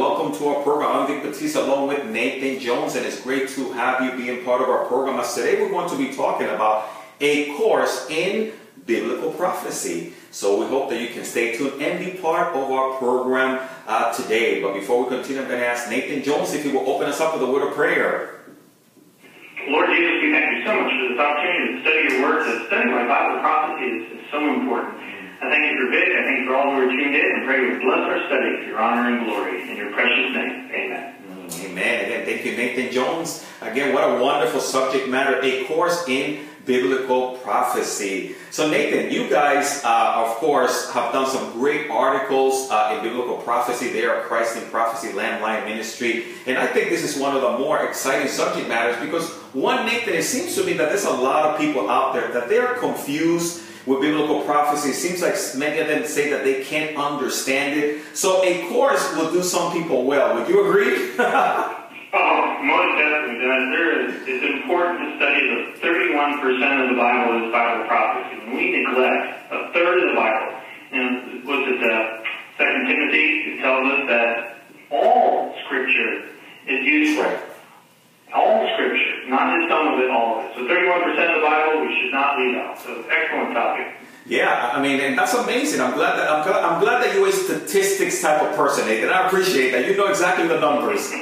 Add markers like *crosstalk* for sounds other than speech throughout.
welcome to our program. I'm Vic Batista along with Nathan Jones, and it's great to have you being part of our program. As today we're going to be talking about a course in biblical prophecy. So we hope that you can stay tuned and be part of our program uh, today. But before we continue, I'm going to ask Nathan Jones if he will open us up with a word of prayer. Lord Jesus, we thank you so much for this opportunity to study your word, to study my Bible prophecy is so important. I thank you for Vic. I thank you for all who are tuned in and pray you bless our study for your honor and glory. In your precious name, amen. Mm, Amen. Again, thank you, Nathan Jones. Again, what a wonderful subject matter. A course in biblical prophecy. So, Nathan, you guys, uh, of course, have done some great articles uh, in biblical prophecy. They are Christ in Prophecy Lamb and Lion Ministry. And I think this is one of the more exciting subject matters because, one, Nathan, it seems to me that there's a lot of people out there that they are confused with biblical prophecy. It seems like many of them say that they can't understand it. So, a course will do some people well. Would you agree? *laughs* Oh, most definitely. There is, it's important to study the 31% of the Bible is Bible prophecy. When we neglect a third of the Bible, and what's it, uh, Second Timothy, it tells us that all Scripture is useful. All Scripture, not just some of it, all of it. So 31% of the Bible we should not leave out. So excellent topic. Yeah, I mean, and that's amazing. I'm glad that I'm glad, I'm glad that you're a statistics type of person, Nathan. I appreciate that. You know exactly the numbers. *laughs*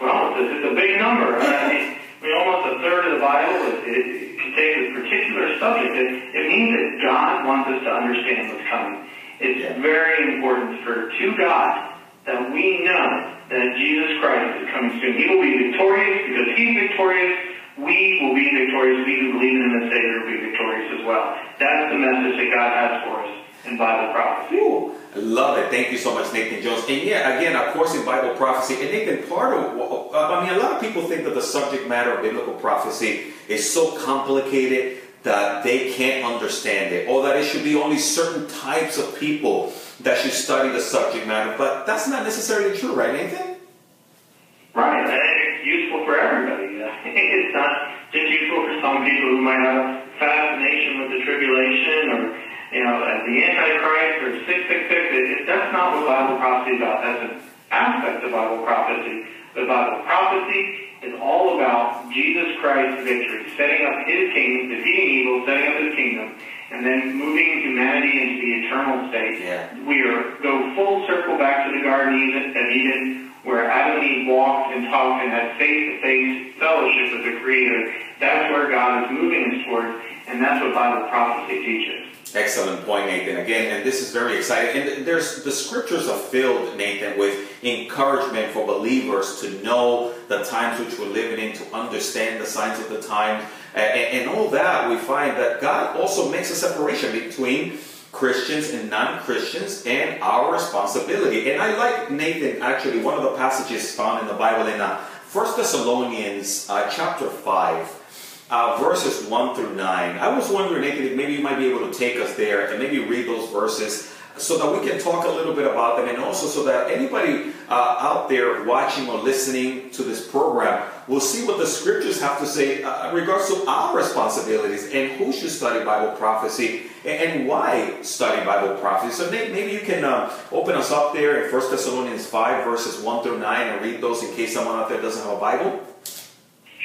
well, it's, it's a big number. I mean, I mean, almost a third of the Bible it, it contains a particular subject. It, it means that God wants us to understand what's coming. It's very important for to God that we know that Jesus Christ is coming soon. He will be victorious because He's victorious. We will be victorious. We who believe in Him as Savior will be victorious as well. That's the message that God has for us in Bible prophecy. Ooh, I love it. Thank you so much, Nathan Jones. And yeah, again, of course, in Bible prophecy, and Nathan, part of, uh, I mean, a lot of people think that the subject matter of biblical prophecy is so complicated that they can't understand it, or that it should be only certain types of people that should study the subject matter. But that's not necessarily true, right, Nathan? Right. And it's useful for everybody. *laughs* It's not just useful for some people who might have fascination with the tribulation or, you know, the Antichrist or 666. It That's not what Bible prophecy is about. That's an aspect of Bible prophecy. But Bible prophecy is all about Jesus Christ's victory, setting up his kingdom, defeating evil, setting up his kingdom, and then moving humanity into the eternal state. Yeah. We are go full circle back to the Garden of Eden, of Eden where Adam and Eve walked and talked and had face-to-face fellowship with the Creator. That's where God is moving us towards, and that's what Bible prophecy teaches. Excellent point, Nathan. Again, and this is very exciting. And there's the scriptures are filled, Nathan, with encouragement for believers to know the times which we're living in, to understand the signs of the times, and, and all that. We find that God also makes a separation between Christians and non-Christians and our responsibility. And I like Nathan actually one of the passages found in the Bible in uh, 1 Thessalonians uh, chapter 5. Uh, verses 1 through 9. I was wondering, Nathan, if maybe you might be able to take us there and maybe read those verses so that we can talk a little bit about them and also so that anybody uh, out there watching or listening to this program will see what the scriptures have to say uh, in regards to our responsibilities and who should study Bible prophecy and, and why study Bible prophecy. So Nate, maybe you can uh, open us up there in 1 Thessalonians 5 verses 1 through 9 and read those in case someone out there doesn't have a Bible.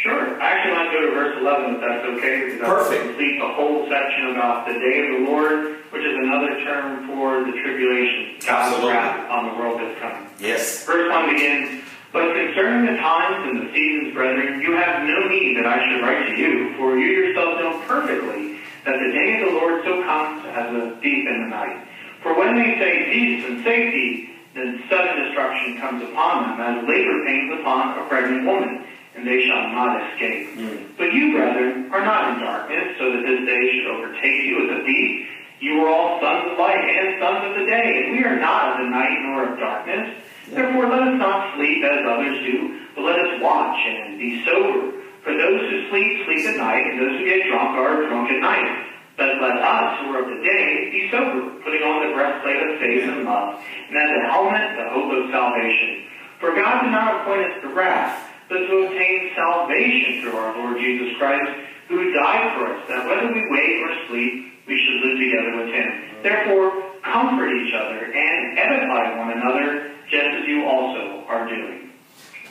Sure. I actually want to go to verse 11 if that's okay. Because Perfect. Complete the whole section about the day of the Lord, which is another term for the tribulation, God's wrath on the world that's coming. Yes. Verse 1 begins, But concerning the times and the seasons, brethren, you have no need that I should write to you, for you yourselves know perfectly that the day of the Lord so comes as a thief in the night. For when they say peace and safety, then sudden destruction comes upon them, as labor pains upon a pregnant woman, and they shall not escape. Hmm. But you, brethren, are not in darkness, so that this day should overtake you as a thief. You are all sons of light and sons of the day, and we are not of the night nor of darkness. Therefore, let us not sleep as others do, but let us watch and be sober. For those who sleep, sleep at night, and those who get drunk are drunk at night. But let us, who are of the day, be sober, putting on the breastplate of faith and love, and as a helmet, the hope of salvation. For God did not appoint us to wrath, but to obtain salvation through our Lord Jesus Christ, who died for us, that whether we wake or sleep, we should live together with him. Therefore, comfort each other and edify one another, just as you also are doing.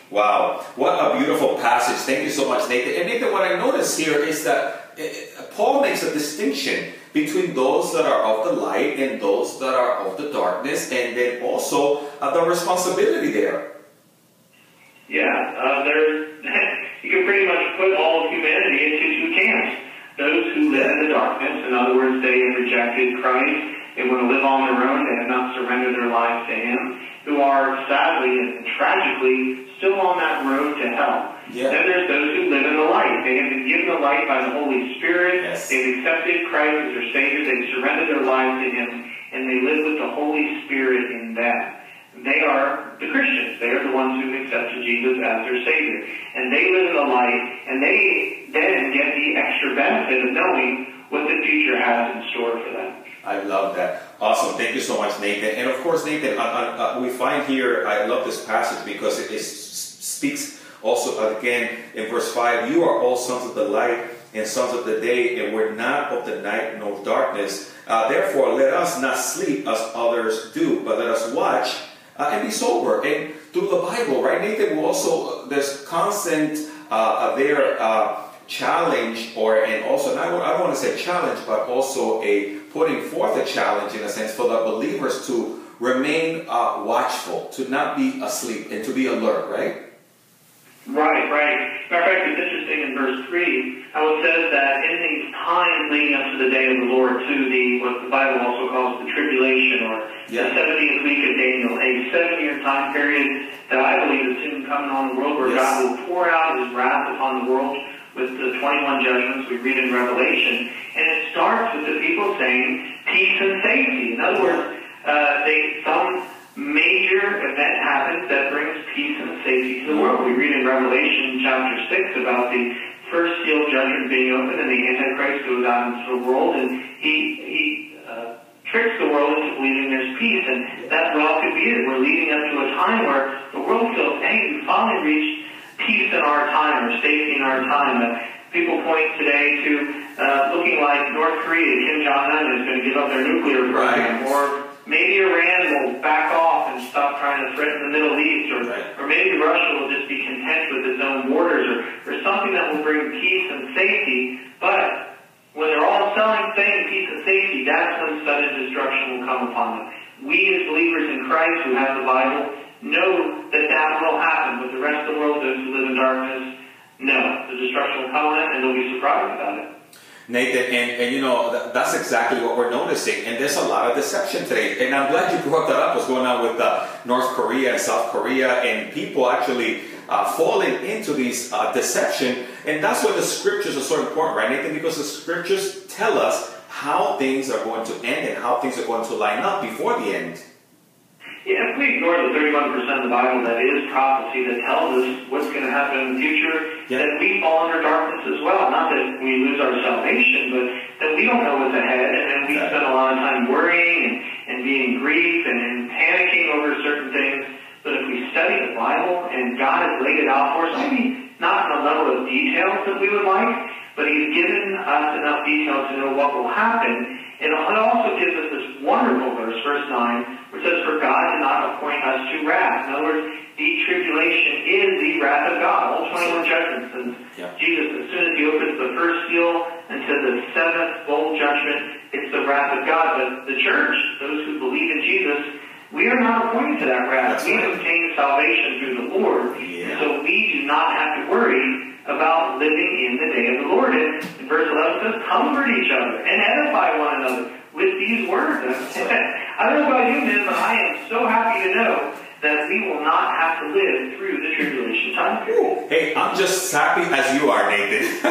Wow, what a beautiful passage. Thank you so much, Nathan. And Nathan, what I notice here is that eh, eh, Paul makes a distinction between those that are of the light and those that are of the darkness, and then also uh, the responsibility there. Yeah, uh, there's, *laughs* you can pretty much put all of humanity into two camps. Those who live in the darkness, in other words, they have rejected Christ, they want to live on their own, they have not surrendered their lives to Him, who are sadly and tragically still on that road to hell. Yeah. Then there's those who live in the light. They have been given the light by the Holy Spirit. Yes. They've accepted Christ as their Savior. They've surrendered their lives to Him, and they live with the Holy Spirit in them. They are the Christians. They are the ones who accepted Jesus as their Savior. And they live in the light, and they then get the extra benefit of knowing what the future has in store for them. I love that. Awesome. Thank you so much, Nathan. And of course, Nathan, uh, uh, uh, we find here, I love this passage because it, it speaks also again in verse 5 You are all sons of the light and sons of the day, and we're not of the night nor darkness. Uh, therefore, let us not sleep as others do, but let us watch uh, and be sober. And through the Bible, right, Nathan, we also, there's constant uh, uh, there. Uh, challenge or and also not, I don't want to say challenge but also a putting forth a challenge in a sense for the believers to remain uh, watchful to not be asleep and to be alert right Right, right. Matter of fact, interesting in verse 3 how it says that in these times leading up to the day of the Lord, to the what the Bible also calls the tribulation or Yeah. the 70th week of Daniel, a seven year time period that I believe is soon coming on the world where Yes. God will pour out his wrath upon the world with the 21 judgments we read in Revelation. And it starts with the people saying peace and safety. In other words, uh, they some major event happens that brings peace and safety to the world. We read in Revelation chapter 6 about the first seal judgment being opened and the Antichrist goes out into the world and he, he uh, tricks the world into believing there's peace. And that well could be it. We're leading up to a time where the world feels, hey, we finally reached peace in our time or safety in our time. Uh, people point today to uh, looking like North Korea, Kim Jong-un is going to give up their nuclear program, Right. or maybe Iran will back off and stop trying to threaten the Middle East, or, Right. or maybe Russia will just be content with its own borders, or, or something that will bring peace and safety. But when they're all selling, saying peace and safety, that's when sudden destruction will come upon them. We as believers in Christ who have the Bible know that that will happen, but the rest of the world, those who live in darkness, no. The destruction will come on them and they'll be surprised about it. Nathan, and, and you know, th- that's exactly what we're noticing. And there's a lot of deception today. And I'm glad you brought that up, what's going on with uh, North Korea and South Korea, and people actually uh, falling into these uh, deception. And that's why the scriptures are so important, right, Nathan? Because the scriptures tell us how things are going to end and how things are going to line up before the end. Yeah, if we ignore the 31% of the Bible that is prophecy that tells us what's going to happen in the future, Then we fall under darkness as well. Not that we lose our salvation, but that we don't know what's ahead, and then we spend a lot of time worrying and, and being grief and, and panicking over certain things. But if we study the Bible and God has laid it out for us, maybe not in a level of details that we would like, but He's given us enough detail to know what will happen. And it also gives us this wonderful verse, verse 9, which says, For God did not appoint us to wrath. In other words, the tribulation is the wrath of God, all 21 judgments. And Yeah. Jesus, as soon as he opens the first seal into the seventh bowl judgment, it's the wrath of God. But the church, those who believe in Jesus, we are not appointed to that wrath. That's we right. obtain salvation through the Lord. Yeah. So we do not have to worry about comfort each other and edify one another with these words. *laughs* I don't know about you, men, but I am so happy to know that we will not have to live through the tribulation time period. Hey, I'm just happy as you are, Nathan. *laughs*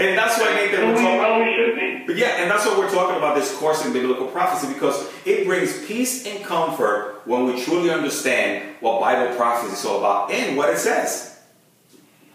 and that's why, Nathan, we're talking. well, we should be. But yeah, and that's what we're talking about this course in biblical prophecy because it brings peace and comfort when we truly understand what Bible prophecy is all about and what it says.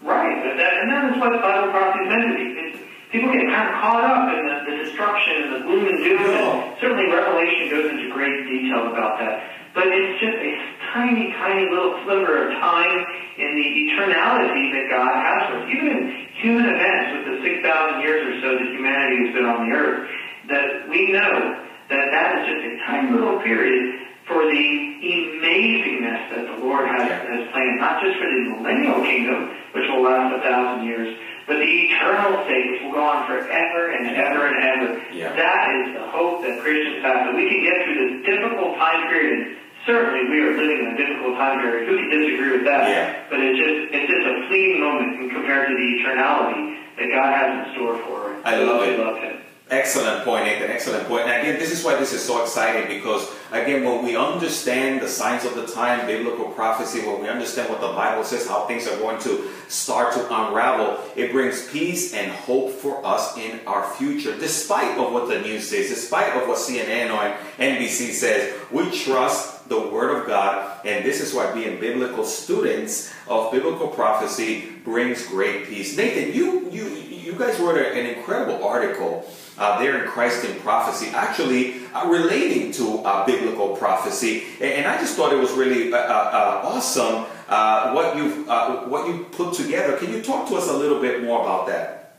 Right, and that, and that is what Bible prophecy is meant to be. It's, people get kind of caught up in the, the destruction and the gloom and doom. And certainly Revelation goes into great detail about that. But it's just a tiny, tiny little sliver of time in the eternality that God has for us. Even in human events, with the 6,000 years or so that humanity has been on the earth, that we know that that is just a tiny little period for the amazingness that the Lord has, has planned, not just for the millennial kingdom, which will last a thousand years, but the eternal state, which will go on forever and ever and ever. Yeah. That is the hope that Christians have, that we can get through this difficult time period. Certainly, we are living in a difficult time period. Who can disagree with that? Yeah. But it's just it's just a fleeting moment in compared to the eternality that God has in store for us. I love it. Love Him. Excellent point, Nathan. Excellent point. And again, this is why this is so exciting because, again, when we understand the signs of the time, biblical prophecy, when we understand what the Bible says, how things are going to start to unravel, it brings peace and hope for us in our future. Despite of what the news says, despite of what CNN or NBC says, we trust the Word of God, and this is why being biblical students of biblical prophecy brings great peace. Nathan, you you you guys wrote an incredible article uh, there in Christ in Prophecy, actually uh, relating to uh, biblical prophecy, and, and, I just thought it was really uh, uh, awesome uh, what you what you put together. Can you talk to us a little bit more about that?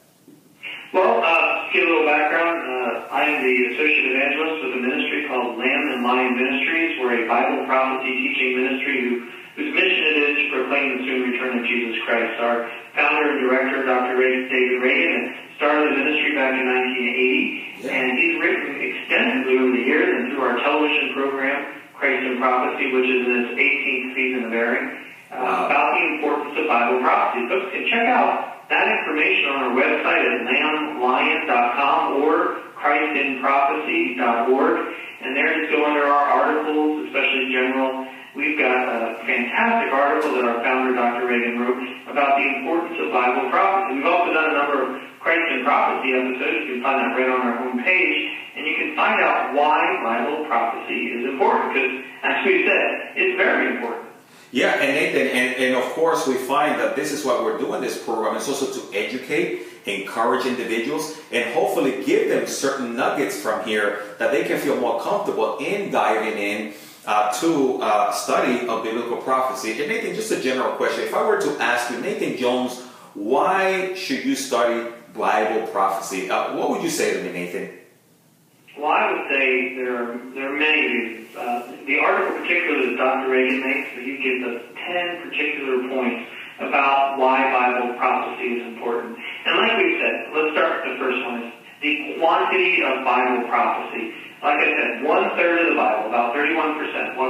Well, uh, give a little background, I am the associate evangelist with a ministry called Lamb and Lion Ministries. We're a Bible prophecy teaching ministry who, whose mission it is to proclaim the soon return of Jesus Christ. Our founder and director, Dr. David Reagan, started the ministry back in 1980, yeah. and he's written extensively over the years and through our television program, Christ in Prophecy, which is in its 18th season of airing, uh, about the importance of Bible prophecy. Folks can check out that information on our website at lamblion.com or christinprophecy.org. And there just go under our articles, especially general. We've got a fantastic article that our founder, Dr. Reagan, wrote about the importance of Bible prophecy. We've also done a number of Christ in Prophecy episodes. You can find that right on our home page. And you can find out why Bible prophecy is important. Because, as we said, it's very important. Yeah, and Nathan, and, and of course we find that this is why we're doing this program. It's also to educate, encourage individuals, and hopefully give them certain nuggets from here that they can feel more comfortable in diving in uh, to uh, study of biblical prophecy. And Nathan, just a general question. If I were to ask you, Nathan Jones, why should you study Bible prophecy? Uh, what would you say to me, Nathan? Well, I would say there are, there are many reasons. Uh, the article particularly that Dr. Reagan makes, he gives us 10 particular points about why Bible prophecy is important. And like we said, let's start with the first one, is the quantity of Bible prophecy. Like I said, one third of the Bible,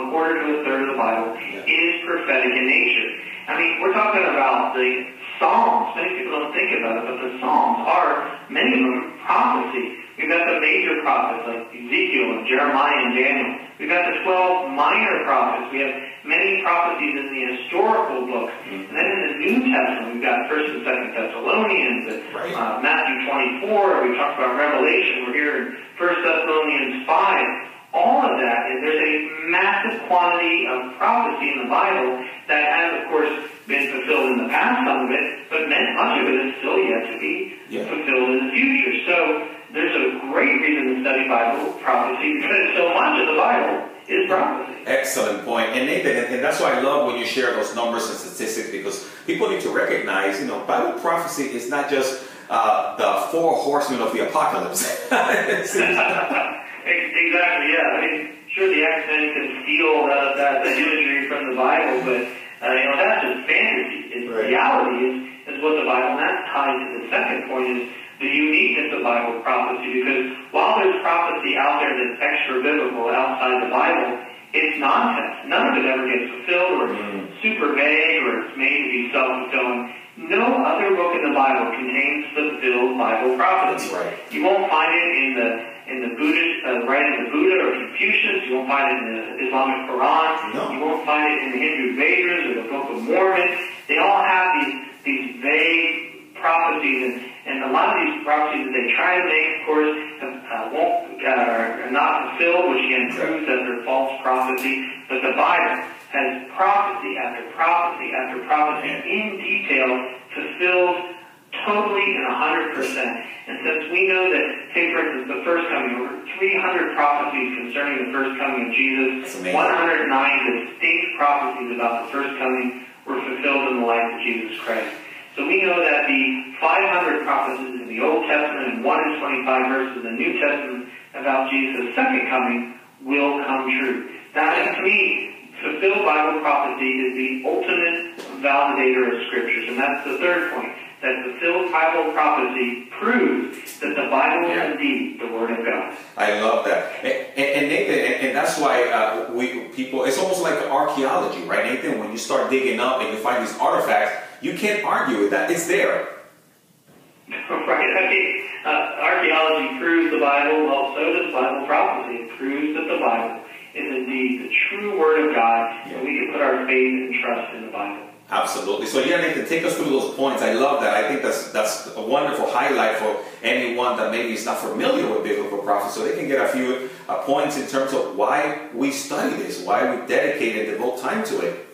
about 31%, one quarter to a third of the Bible is prophetic in nature. I mean, we're talking about the Psalms. Many people don't think about it, but the Psalms are, many of them, prophecy. We've got the major prophets like Ezekiel and Jeremiah and Daniel. We've got the 12 minor prophets. We have many prophecies in the historical books. Mm-hmm. And then in the New Testament, we've got 1st and 2nd Thessalonians, right. uh, Matthew 24. We talked about Revelation. We're here in 1 Thessalonians 5 all of that is there's a massive quantity of prophecy in the Bible that has, of course, been fulfilled in the past, some of it, but much of it is still yet to be yeah. fulfilled in the future. So there's a great reason to study Bible prophecy because so much of the Bible is prophecy. Excellent point. And Nathan, and that's why I love when you share those numbers and statistics because people need to recognize, you know, Bible prophecy is not just uh, the four horsemen of the apocalypse. *laughs* *laughs* exactly, yeah. I mean, sure, the X-Men can steal that, that imagery from the Bible, but, uh, you know, that's just fantasy. It's right. reality is, is what the Bible, and that ties to the second point is the uniqueness of Bible prophecy because while there's prophecy out there that's extra biblical outside the Bible, it's nonsense. None of it ever gets fulfilled or mm. super vague or it's made to be self-fulfilling. No other book in the Bible contains fulfilled Bible prophecy. Right. You won't find it in the in the Buddhist uh, writings of Buddha or Confucius. You won't find it in the Islamic Quran. No. You won't find it in the Hindu Vedas or the Book of Mormon. They all have these these vague prophecies and and a lot of these prophecies that they try to make, of course, uh, won't, uh, are not fulfilled, which again proves that they're false prophecy. But the Bible has prophecy after prophecy after prophecy in detail fulfilled totally and 100%. Since we know that, take for instance, the first coming, over 300 prophecies concerning the first coming of Jesus, 109 distinct prophecies about the first coming were fulfilled in the life of Jesus Christ. So we know that the 500 prophecies in the Old Testament and 1 in 25 verses in the New Testament about Jesus' second coming will come true. Now, to me, fulfilled Bible prophecy is the ultimate validator of scriptures. And that's the third point. That fulfilled Bible prophecy proves that the Bible Yeah. is indeed the Word of God. I love that, and, and, Nathan, and, and that's why uh, we people. It's almost like archaeology, right, Nathan? When you start digging up and you find these artifacts, you can't argue with that. It's there. *laughs* right? I mean, uh, archaeology proves the Bible. Well, so does Bible prophecy. It proves that the Bible is indeed the true Word of God, and we can put our faith and trust in the Bible. Absolutely. So yeah, Nathan, take us through those points. I love that. I think that's that's a wonderful highlight for anyone that maybe is not familiar with biblical prophecy, so they can get a few uh, points in terms of why we study this, why we dedicate and devote time to it.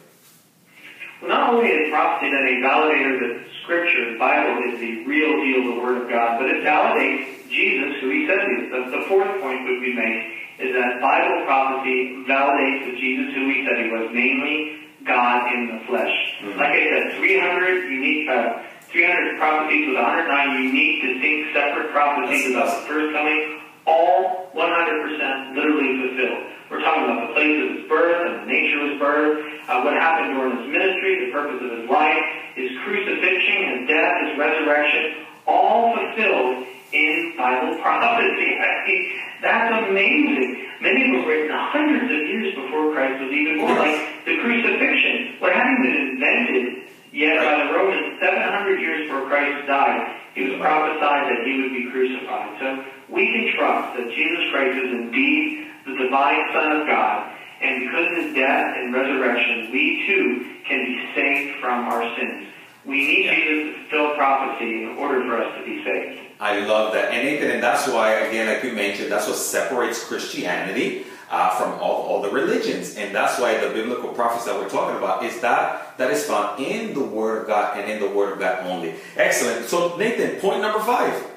Well, not only is prophecy then a validator that Scripture, the Bible, is the real deal, the Word of God, but it validates Jesus, who He says He is. The, the fourth point would we make is that Bible prophecy validates that Jesus, who He said He was, namely God in the flesh. Like I said, 300 unique, uh, 300 prophecies with 109 unique, distinct, separate prophecies about the first coming, all 100% literally fulfilled. We're talking about the place of his birth and the nature of his birth, uh, what happened during his ministry, the purpose of his life, his crucifixion, his death, his resurrection, all fulfilled in Bible prophecy. I *laughs* mean, that's amazing. Many were written hundreds of years before Christ was even born, like the crucifixion. What hadn't been invented yet by the Romans 700 years before Christ died. He was prophesied that he would be crucified. So we can trust that Jesus Christ is indeed the divine Son of God, and because of his death and resurrection, we too can be saved from our sins. We need Jesus to fulfill prophecy in order for us to be saved. I love that. And Nathan, and that's why, again, like you mentioned, that's what separates Christianity uh, from all, all the religions. And that's why the biblical prophets that we're talking about is that that is found in the Word of God and in the Word of God only. Excellent. So, Nathan, point number five.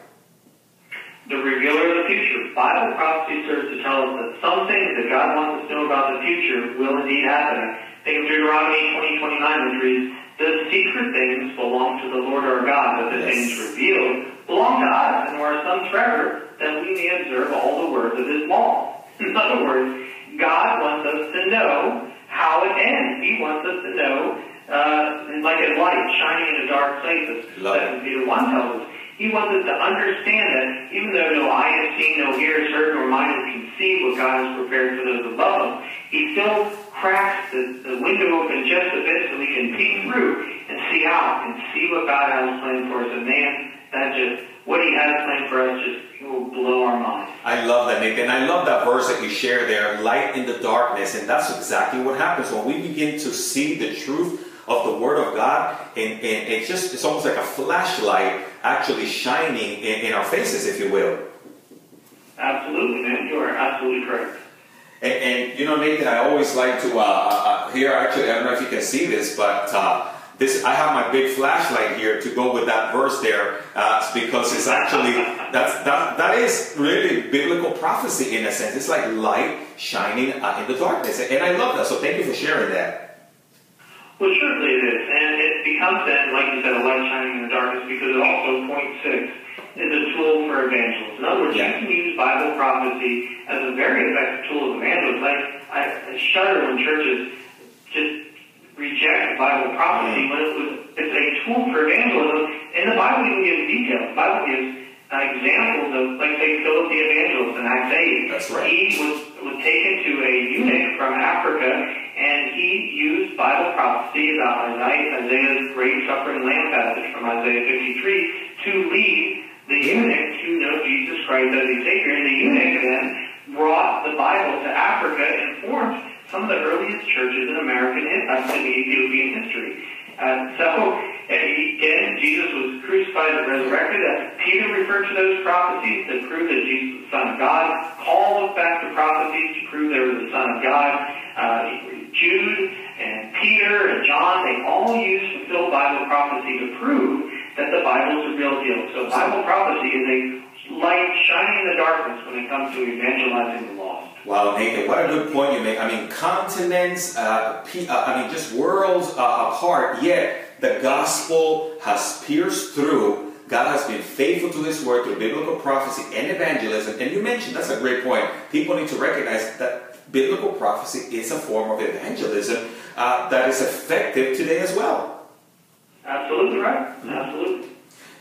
The revealer of the future. Bible prophecy serves to tell us that some things that God wants us to know about the future will indeed happen. Think of Deuteronomy 20, 29, which reads, The secret things belong to the Lord our God, but the Yes. things revealed belong to us and to our sons forever, that we may observe all the words of his law. *laughs* In other words, God wants us to know how it ends. He wants us to know, uh, like a light shining in a dark place, as. 2 Peter 1 tells us. He wants us to understand that even though no eye has seen, no ear has heard, nor mind has conceived what God has prepared for those above Him, He still cracks the, the window open just a bit so we can peek through and see out and see what God has planned for us. And man, that just, what He has planned for us just will blow our minds. I love that, Nick. And I love that verse that you share there, light in the darkness. And that's exactly what happens when we begin to see the truth of the Word of God. And, and it's just, it's almost like a flashlight actually shining in, in our faces, if you will. Absolutely, man. You are absolutely correct. And, and you know, Nathan, I always like to uh, uh, here. Actually, I don't know if you can see this, but uh, this I have my big flashlight here to go with that verse there, uh, because it's actually *laughs* that's that that is really biblical prophecy in a sense. It's like light shining uh, in the darkness, and I love that. So thank you for sharing that. Well, certainly it is. And it becomes then, like you said, a light shining in the darkness because it also, point six, is a tool for evangelists. In other words, Yeah. you can use Bible prophecy as a very effective tool of evangelism. Like, I, I shudder when churches just reject Bible prophecy mm. when it was, it's a tool for evangelism. And the Bible even gives details. The Bible gives examples of, like, say, Philip the evangelist in Acts 8. That's right. He was, was taken to a eunuch from Africa, and he used Bible prophecy about Isaiah, Isaiah's great suffering lamb passage from Isaiah 53 to lead the eunuch to know Jesus Christ as his Savior. And the eunuch then brought the Bible to Africa and formed some of the earliest churches in American, uh, in Ethiopian history. Uh, so, and he, Jesus was crucified and resurrected. Uh, Peter referred to those prophecies to prove that Jesus was the Son of God. Paul looked back to prophecies to prove there was the Son of God. Uh, Jude and Peter and John, they all used fulfilled Bible prophecy to prove that the Bible is a real deal. So Bible prophecy is a light shining in the darkness when it comes to evangelizing the lost. Wow, Nathan, what a good point you make. I mean, continents, uh, uh, I mean, just worlds uh, apart, yet the gospel has pierced through. God has been faithful to His word through biblical prophecy and evangelism. And you mentioned that's a great point. People need to recognize that biblical prophecy is a form of evangelism uh, that is effective today as well. Absolutely right. Absolutely.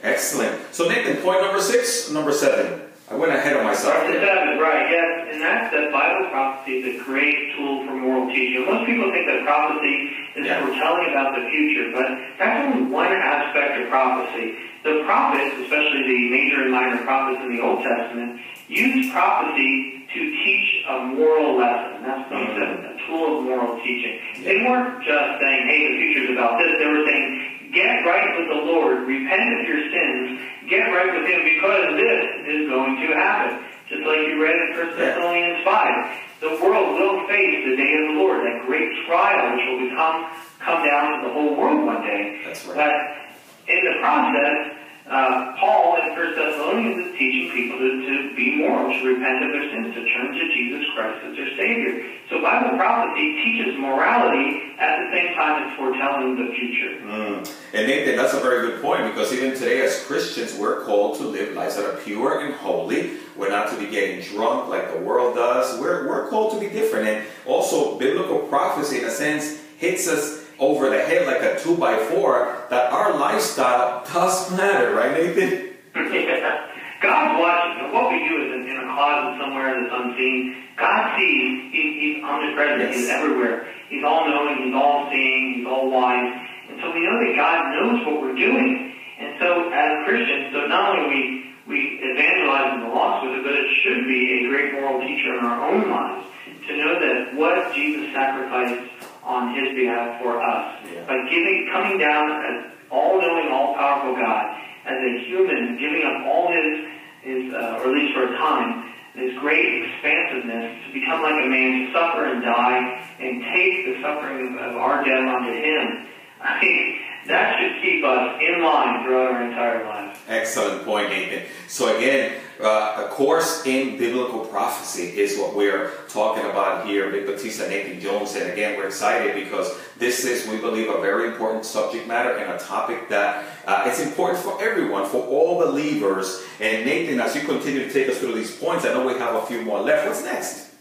Excellent. So Nathan, point number six, number seven. I went ahead of myself. Verse seven, right? Yes, and that's that Bible prophecy is a great tool for moral teaching. Most people think that prophecy is Yeah. foretelling about the future, but that's only one aspect of prophecy. The prophets, especially the major and minor prophets in the Old Testament, used prophecy to teach a moral lesson. That's what he said, a tool of moral teaching. They weren't just saying, "Hey, the future's about this." They were saying, "Get right with the Lord, repent of your sins, get right with Him, because this is going to happen." Just like you read in 1 Thessalonians 5. The world will face the day of the Lord, that great trial which will become come down to the whole world one day. That's right. But in the process, uh, Paul in 1 Thessalonians is teaching people to, to be moral, to repent of their sins, to turn to Jesus Christ as their Savior. So Bible prophecy teaches morality at the same time as foretelling the future. Mm. And Nathan, that's a very good point because even today, as Christians, we're called to live lives that are pure and holy. We're not to be getting drunk like the world does. We're, we're called to be different. And also, biblical prophecy, in a sense, hits us over the head like a two by four that our lifestyle does matter, right, Nathan? *laughs* God's watching. What we do is in, in a closet somewhere that's unseen. God sees. He, he's omnipresent. Yes. He's everywhere. He's all knowing. He's all seeing. He's all wise. And so we know that God knows what we're doing. And so as Christians, so not only we we evangelize in the lost with it, but it should be a great moral teacher in our own lives to know that what Jesus sacrificed on His behalf for us Yeah. by giving, coming down as all-knowing, all-powerful God, as a human, giving up all His, His, uh, or at least for a time, His great expansiveness to become like a man, to suffer and die, and take the suffering of, our death onto Him. *laughs* I think that should keep us in line throughout our entire lives. Excellent point, Nathan. So again, uh, a course in biblical prophecy is what we're talking about here. Vic Batista, Nathan Jones, and again, we're excited because this is, we believe, a very important subject matter and a topic that uh, it's important for everyone, for all believers. And Nathan, as you continue to take us through these points, I know we have a few more left. What's next?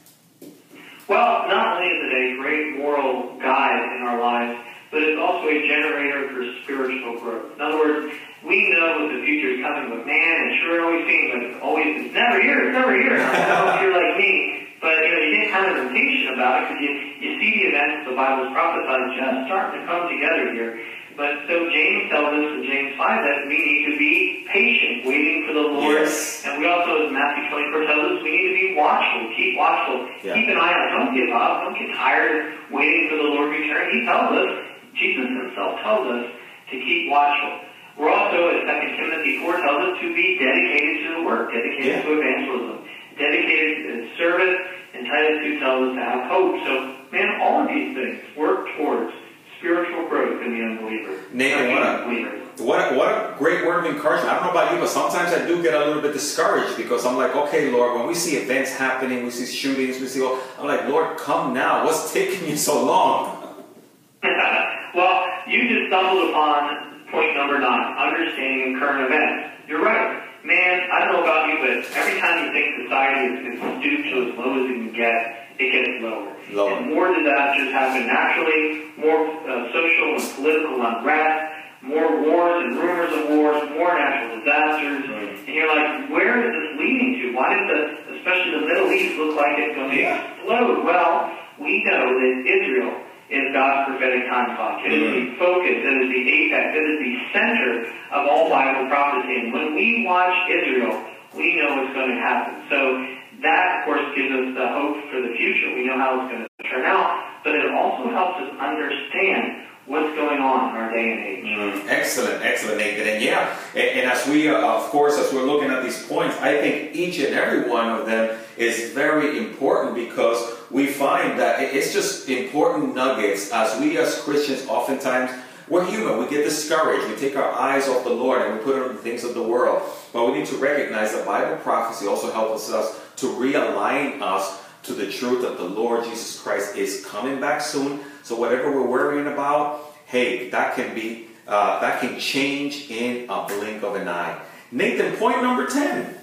Well, not only is it a great moral guide in our lives, but it's also a generator for spiritual growth. In other words, we know what the future is coming, but man, it sure always seems like it's always, it's never here, it's never here. I don't know if you're like me, but you know, you get kind of impatient about it because you, you see the events the Bible's prophesied just starting to come together here. But so James tells us in James 5 that we need to be patient, waiting for the Lord. Yes. And we also, as Matthew 24 tells us, we need to be watchful, keep watchful, Yeah. keep an eye out, don't give up, don't get tired waiting for the Lord to return. He tells us, Jesus himself tells us to keep watchful. We're also, as 2 Timothy 4 tells us, to be dedicated to the work, dedicated Yeah. to evangelism, dedicated to service, and Titus 2 tells us to have hope. So, man, all of these things work towards spiritual growth in the unbeliever. Nathan, what a- unbeliever. What a, what a great word of encouragement. I don't know about you, but sometimes I do get a little bit discouraged because I'm like, okay, Lord, when we see events happening, we see shootings, we see all, I'm like, Lord, come now. What's *laughs* taking you so long? *laughs* well, you just stumbled upon point number nine, understanding current events. You're right. Man, I don't know about you, but every time you think society is, is stooped to as low as it can get, it gets lower. Lower. And more disasters happen naturally, more uh, social and political unrest, more wars and rumors of wars, more natural disasters. Mm. And you're like, where is this leading to? Why does the, especially the Middle East, look like it's going to Yeah. explode? Well, we know that Israel is God's prophetic time clock. It is the focus, it is the apex, it is the center of all Bible prophecy. And when we watch Israel, we know what's going to happen. So that, of course, gives us the hope for the future. We know how it's going to turn out, but it also helps us understand what's going on in our day and age. Mm, excellent, excellent, Nathan. And yeah, and, and as we, uh, of course, as we're looking at these points, I think each and every one of them is very important because we find that it's just important nuggets as we as Christians oftentimes we're human. We get discouraged. We take our eyes off the Lord and we put it on the things of the world. But we need to recognize that Bible prophecy also helps us to realign us to the truth that the Lord Jesus Christ is coming back soon. So whatever we're worrying about, hey, that can be uh, that can change in a blink of an eye. Nathan, point number ten.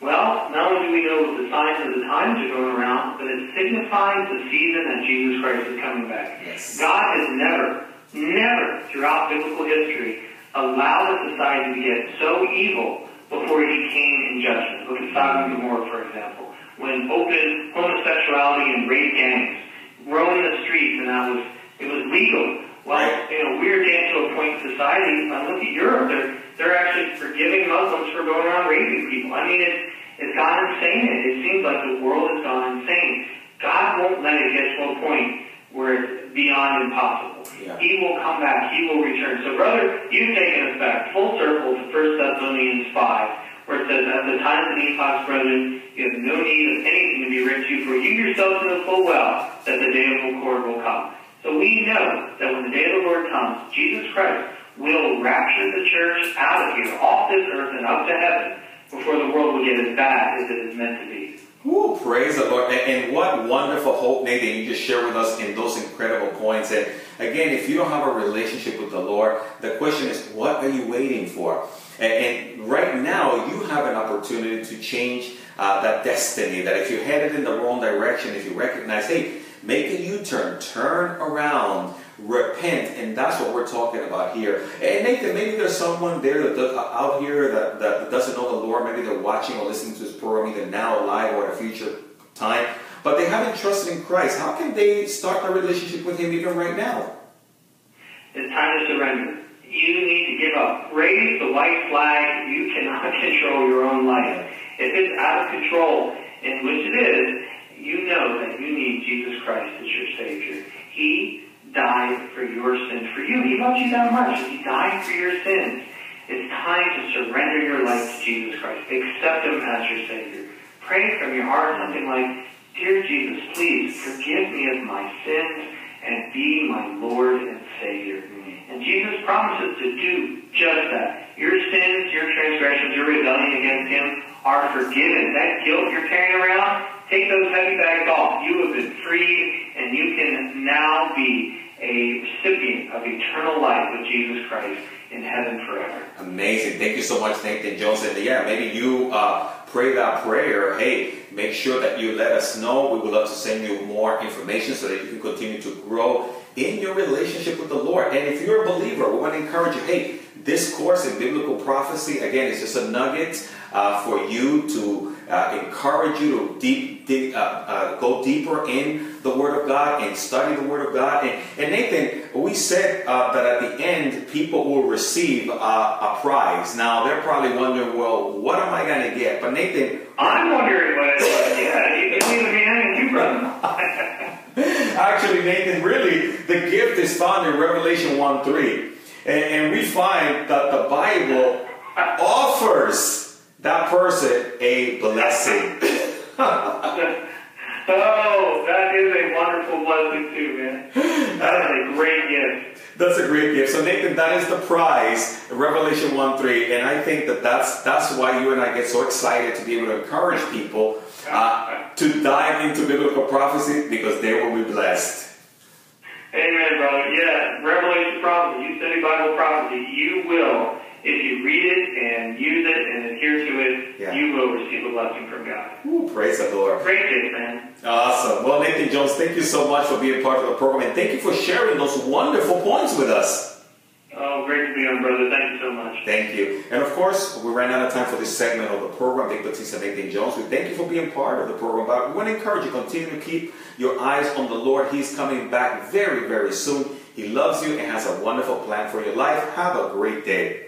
Well, not only do we know the signs of the times are going around, but it signifies the season that Jesus Christ is coming back. Yes. God has never, never throughout biblical history allowed a society to get so evil before he came in judgment. Look at Sodom and Gomorrah, for example, when open homosexuality and rape gangs roamed the streets, and that was it was legal. Well, Right. you know, we're getting to a point in society. I look at Europe; they're they're actually forgiving Muslims for going around raping people. I mean, it's it's gone insane. It, it seems like the world has gone insane. God won't let it get to a point where it's beyond impossible. Yeah. He will come back. He will return. So, brother, you've taken us back full circle to 1 Thessalonians 5, where it says, At the times of Nephi's brethren, you have no need of anything to be written to you, for you yourselves know full well that the day of the Lord will come. So we know that when the day of the Lord comes, Jesus Christ will rapture the church out of here, off this earth and up to heaven, before the world will get as bad as it is meant to be. Ooh, praise the Lord. And, what wonderful hope, Nathan, you just shared with us in those incredible points. And again, if you don't have a relationship with the Lord, the question is, what are you waiting for? And, and right now, you have an opportunity to change uh, that destiny. That if you're headed in the wrong direction, if you recognize, hey, make a U-turn, turn around, repent, and that's what we're talking about here. And Nathan, maybe there's someone there that does, uh, out here that, that doesn't know the Lord. Maybe they're watching or listening to this program either now, live, or at a future time, but they haven't trusted in Christ. How can they start a relationship with Him even right now? It's time to surrender. You need to give up. Raise the white flag. You cannot *laughs* control your own life. If it's out of control, in which it is, you know that you need Jesus Christ as your Savior. He died for your sins. For you, He loves you that much. He died for your sins. It's time to surrender your life to Jesus Christ. Accept Him as your Savior. Pray from your heart something like, Dear Jesus, please forgive me of my sins and be my Lord and Savior. And Jesus promises to do just that. Your sins, your transgressions, your rebellion against Him are forgiven. That guilt you're carrying around, take those heavy bags off. You have been freed, and you can now be a recipient of eternal life with Jesus Christ in heaven forever. Amazing. Thank you so much, Nathan Jones. And yeah, maybe you uh, pray that prayer. Hey, make sure that you let us know. We would love to send you more information so that you can continue to grow in your relationship with the Lord. And if you're a believer, we want to encourage you. Hey, this course in biblical prophecy, again, is just a nugget uh, for you to uh, encourage you to deep, dig, uh, uh, go deeper in the Word of God and study the Word of God. And, and Nathan, we said uh, that at the end, people will receive uh, a prize. Now, they're probably wondering, well, what am I going to get? But Nathan, I'm wondering what it was. Yeah, you can leave me and you, brother. *laughs* Actually, Nathan, really, the gift is found in Revelation 1 3. And, and we find that the Bible offers that person a blessing. *laughs* oh, that is a wonderful blessing too, man. That is a great gift. That's a great gift. So Nathan, that is the prize, Revelation 1 3. And I think that that's, that's why you and I get so excited to be able to encourage people uh, to dive into biblical prophecy because they will be blessed. Amen, brother. Yeah, Revelation prophecy. You study Bible prophecy. You will, if you read it and use it and adhere to it, Yeah. you will receive a blessing from God. Ooh, praise the Lord. Great gift, man. Awesome. Well, Nathan Jones, thank you so much for being part of the program and thank you for sharing those wonderful points with us. Oh, great to be on, brother. Thank you so much. Thank you. And of course, we ran out of time for this segment of the program, Vic Batista Nathan Jones. We thank you for being part of the program, but we want to encourage you continue to keep your eyes on the Lord. He's coming back very, very soon. He loves you and has a wonderful plan for your life. Have a great day.